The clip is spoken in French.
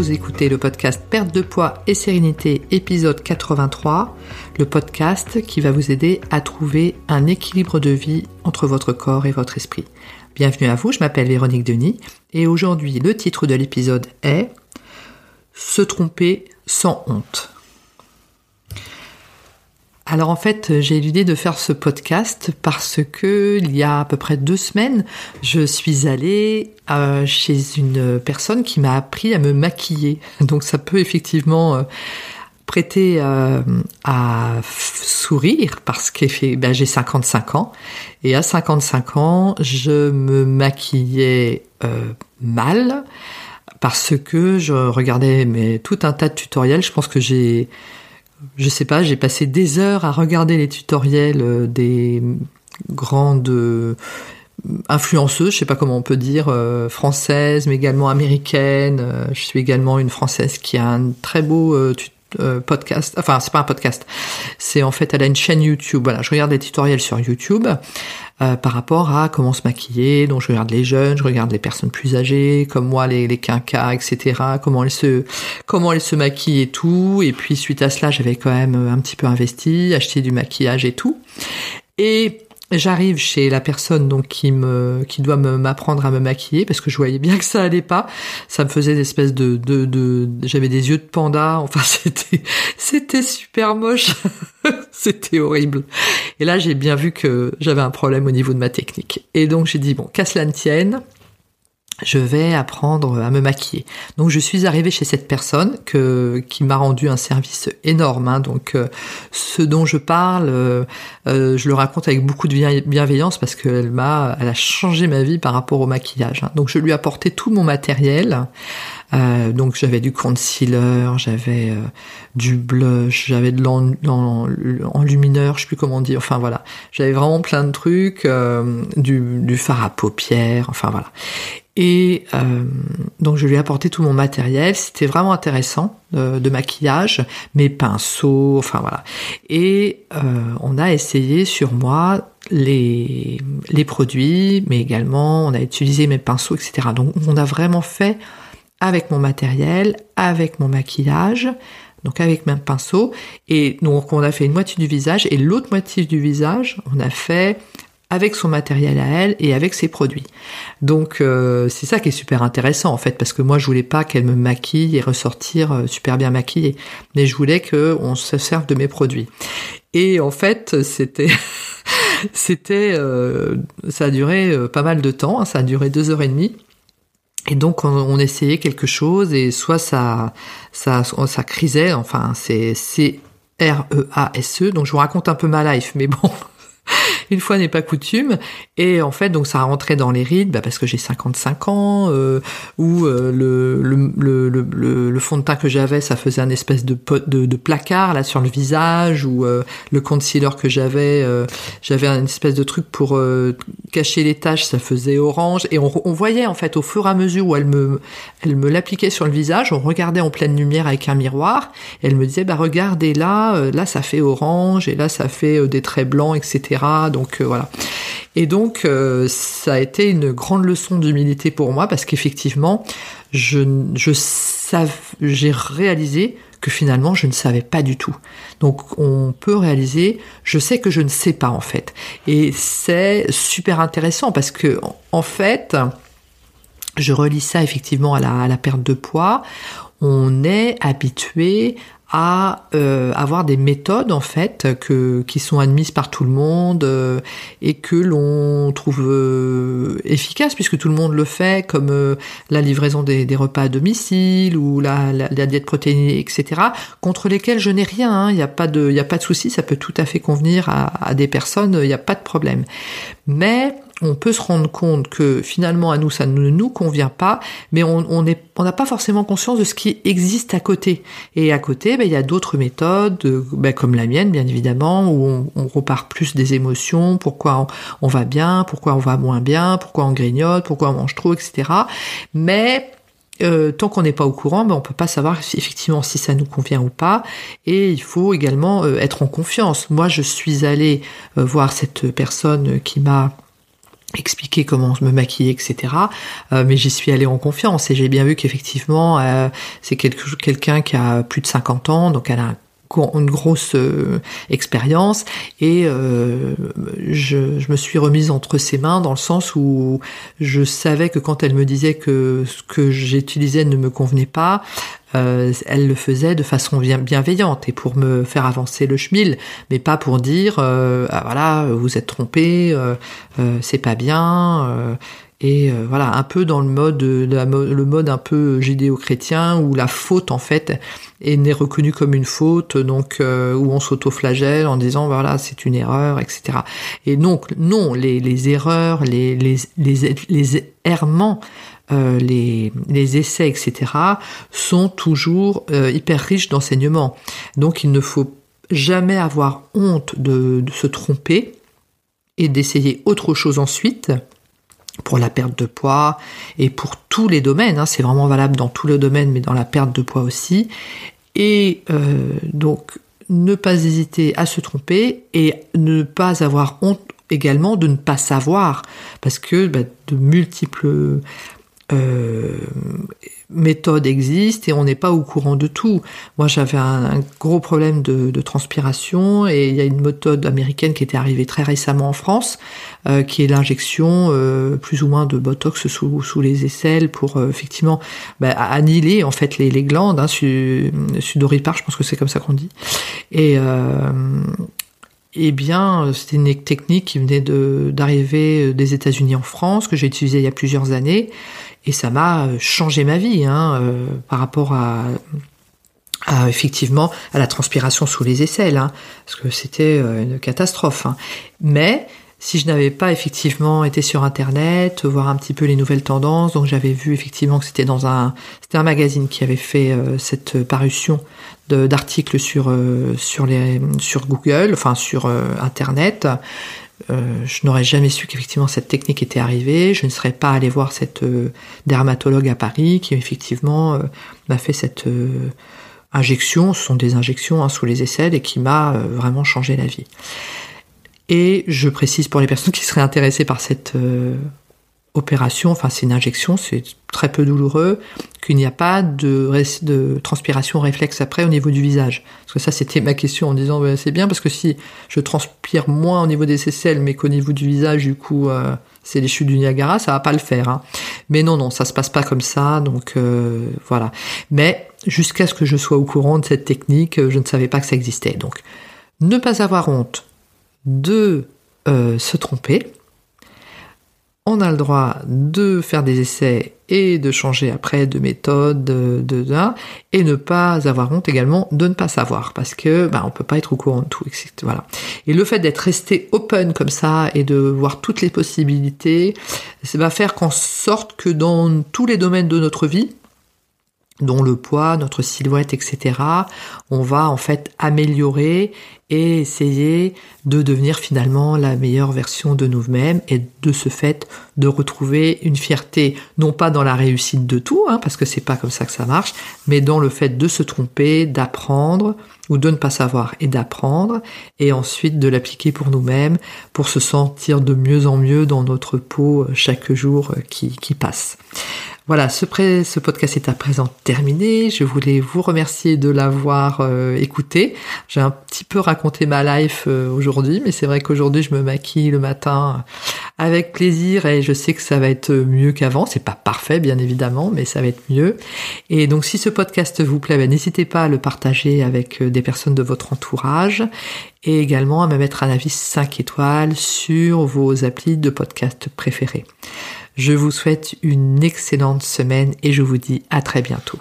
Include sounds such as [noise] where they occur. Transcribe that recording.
vous écoutez le podcast Perte de poids et sérénité épisode 83, le podcast qui va vous aider à trouver un équilibre de vie entre votre corps et votre esprit. Bienvenue à vous, je m'appelle Véronique Denis et aujourd'hui le titre de l'épisode est Se tromper sans honte. Alors en fait, j'ai l'idée de faire ce podcast parce que il y a à peu près deux semaines, je suis allée euh, chez une personne qui m'a appris à me maquiller. [laughs] Donc ça peut effectivement euh, prêter euh, à sourire parce que ben, j'ai 55 ans et à 55 ans, je me maquillais mal parce que je regardais mais tout un tas de tutoriels. Je pense que j'ai je sais pas, j'ai passé des heures à regarder les tutoriels euh, des grandes euh, influenceuses, je sais pas comment on peut dire, euh, françaises, mais également américaines. je suis également une française qui a un très beau podcast. Enfin, c'est pas un podcast. C'est en fait, elle a une chaîne YouTube. Voilà, je regarde les tutoriels sur YouTube. Euh, par rapport à comment se maquiller. Donc je regarde les jeunes, je regarde les personnes plus âgées, comme moi les, les quinquas, etc. Comment elles se comment elles se maquillent et tout. Et puis suite à cela, j'avais quand même un petit peu investi, acheté du maquillage et tout. Et J'arrive chez la personne donc qui me qui doit m'apprendre à me maquiller parce que je voyais bien que ça allait pas. Ça me faisait des espèces de de, de j'avais des yeux de panda. [laughs] Enfin c'était c'était super moche. [laughs] c'était horrible. Et là j'ai bien vu que j'avais un problème au niveau de ma technique. Et donc j'ai dit bon qu'à cela ne tienne je vais apprendre à me maquiller. Donc je suis arrivée chez cette personne qui m'a rendu un service énorme. Hein. Donc euh, ce dont je parle, euh, euh, je le raconte avec beaucoup de bienveillance parce qu'elle m'a, elle a changé ma vie par rapport au maquillage. Hein. Donc je lui ai apporté tout mon matériel. donc j'avais du concealer, j'avais du blush, j'avais de l'enlumineur, je sais plus comment dire. Enfin voilà, j'avais vraiment plein de trucs, du, du fard à paupières. Enfin voilà. Et euh, donc je lui ai apporté tout mon matériel. C'était vraiment intéressant euh, de maquillage, mes pinceaux, enfin voilà. Et euh, on a essayé sur moi les, les produits, mais également on a utilisé mes pinceaux, etc. Donc on a vraiment fait avec mon matériel, avec mon maquillage, donc avec mes pinceaux. Et donc on a fait une moitié du visage et l'autre moitié du visage, on a fait avec son matériel à elle et avec ses produits. Donc euh, c'est ça qui est super intéressant en fait parce que moi je voulais pas qu'elle me maquille et ressortir euh, super bien maquillée, mais je voulais que on se serve de mes produits. Et en fait c'était [laughs] c'était euh, ça a duré pas mal de temps, hein, ça a duré deux heures et demie. Et donc on, essayait quelque chose et soit ça ça ça crisait, enfin c'est C R E A S E. Donc je vous raconte un peu ma life, mais bon une fois n'est pas coutume. Et en fait, donc ça a rentré dans les rides, bah, parce que j'ai 55 ans, euh, où euh, le, le, le, le, fond de teint que j'avais, ça faisait un espèce de, de, de, placard là sur le visage, ou euh, le concealer que j'avais, euh, j'avais un espèce de truc pour cacher les taches, ça faisait orange. Et on, on, voyait en fait au fur et à mesure où elle me, elle me l'appliquait sur le visage, on regardait en pleine lumière avec un miroir, elle me disait, bah regardez là, là ça fait orange, et là ça fait des traits blancs, etc. Donc euh, voilà. Et donc euh, ça a été une grande leçon d'humilité pour moi parce qu'effectivement, je, je j'ai réalisé que finalement je ne savais pas du tout. Donc on peut réaliser, je sais que je ne sais pas en fait. Et c'est super intéressant parce que en fait, je relis ça effectivement à la, perte de poids. On est habitué à euh, avoir des méthodes en fait qui sont admises par tout le monde euh, et que l'on trouve euh, efficaces puisque tout le monde le fait comme la livraison des, repas à domicile ou la, diète protéinée etc contre lesquels je n'ai rien hein. il n'y a pas de il y a pas de souci ça peut tout à fait convenir à, à des personnes il n'y a pas de problème mais on peut se rendre compte que finalement à nous ça ne nous convient pas, mais on n'a pas forcément conscience de ce qui existe à côté. Et à côté, ben, il y a d'autres méthodes, ben, comme la mienne bien évidemment, où on, repart plus des émotions, pourquoi on, va bien, pourquoi on va moins bien, pourquoi on grignote, pourquoi on mange trop, etc. Mais euh, tant qu'on n'est pas au courant, ben on peut pas savoir effectivement si ça nous convient ou pas. Et il faut également euh, être en confiance. Moi, je suis allée euh, voir cette personne qui m'a expliquer comment me maquiller, etc. Euh, mais j'y suis allée en confiance et j'ai bien vu qu'effectivement, euh, c'est quelqu'un qui a plus de 50 ans, donc elle a une grosse euh, expérience et je, je, me suis remise entre ses mains dans le sens où je savais que quand elle me disait que ce que j'utilisais ne me convenait pas, euh, elle le faisait de façon bien, bienveillante et pour me faire avancer le schmil, mais pas pour dire euh, ah, voilà vous êtes trompé, euh, c'est pas bien. et voilà un peu dans le mode le mode un peu judéo-chrétien où la faute en fait n'est reconnue comme une faute donc où on s'auto-flagelle en disant voilà c'est une erreur etc et donc non les, les erreurs les les les, les errements euh, les, essais, etc., sont toujours euh, hyper riches d'enseignements. Donc il ne faut jamais avoir honte de, se tromper et d'essayer autre chose ensuite pour la perte de poids et pour tous les domaines. Hein. c'est vraiment valable dans tous les domaines, mais dans la perte de poids aussi. Et euh, donc ne pas hésiter à se tromper et ne pas avoir honte également de ne pas savoir, parce que bah, de multiples euh, méthode existe et on n'est pas au courant de tout. Moi, j'avais un, gros problème de, transpiration et il y a une méthode américaine qui était arrivée très récemment en France, euh, qui est l'injection euh, plus ou moins de botox sous, sous les aisselles pour effectivement bah, annihiler en fait les, glandes, hein, sudoripare, je pense que c'est comme ça qu'on dit. Et eh bien, c'était une technique qui venait d'arriver des États-Unis en France, que j'ai utilisée il y a plusieurs années, et ça m'a euh, changé ma vie hein, euh, par rapport à, effectivement à la transpiration sous les aisselles, hein, parce que c'était euh, une catastrophe. Hein. Mais si je n'avais pas effectivement été sur internet, voir un petit peu les nouvelles tendances, donc j'avais vu effectivement que c'était dans un c'était un magazine qui avait fait cette parution d'articles sur sur les sur Google, enfin sur internet. Euh, je n'aurais jamais su qu'effectivement cette technique était arrivée. Je ne serais pas allé voir cette euh, dermatologue à Paris qui effectivement euh, m'a fait cette injection. Ce sont des injections hein, sous les aisselles et qui m'a vraiment changé la vie. Et je précise pour les personnes qui seraient intéressées par cette opération, enfin c'est une injection, c'est très peu douloureux, qu'il n'y a pas de, de, transpiration réflexe après au niveau du visage. Parce que ça c'était ma question en disant c'est bien parce que si je transpire moins au niveau des aisselles mais qu'au niveau du visage du coup euh, c'est les chutes du Niagara, ça va pas le faire. Hein. Mais non non ça se passe pas comme ça donc euh, voilà. Mais jusqu'à ce que je sois au courant de cette technique, je ne savais pas que ça existait. Donc ne pas avoir honte de euh, se tromper on a le droit de faire des essais et de changer après de méthode, de, de, et ne pas avoir honte également de ne pas savoir, parce que bah, on peut pas être au courant de tout. Voilà. Et le fait d'être resté open comme ça et de voir toutes les possibilités, ça va faire qu'en sorte que dans tous les domaines de notre vie, dont le poids, notre silhouette, etc., on va en fait améliorer et essayer de devenir finalement la meilleure version de nous-mêmes et de ce fait de retrouver une fierté, non pas dans la réussite de tout, hein, parce que c'est pas comme ça que ça marche, mais dans le fait de se tromper, d'apprendre ou de ne pas savoir et d'apprendre et ensuite de l'appliquer pour nous-mêmes pour se sentir de mieux en mieux dans notre peau chaque jour qui, qui passe. Voilà, ce, podcast est à présent terminé. Je voulais vous remercier de l'avoir euh, écouté. J'ai un petit peu raconté ma life euh, aujourd'hui, mais c'est vrai qu'aujourd'hui je me maquille le matin avec plaisir et je sais que ça va être mieux qu'avant. C'est pas parfait, bien évidemment, mais ça va être mieux. Et donc, si ce podcast vous plaît, ben, n'hésitez pas à le partager avec euh, des personnes de votre entourage et également à me mettre un avis 5 étoiles sur vos applis de podcast préférés. Je vous souhaite une excellente semaine et je vous dis à très bientôt.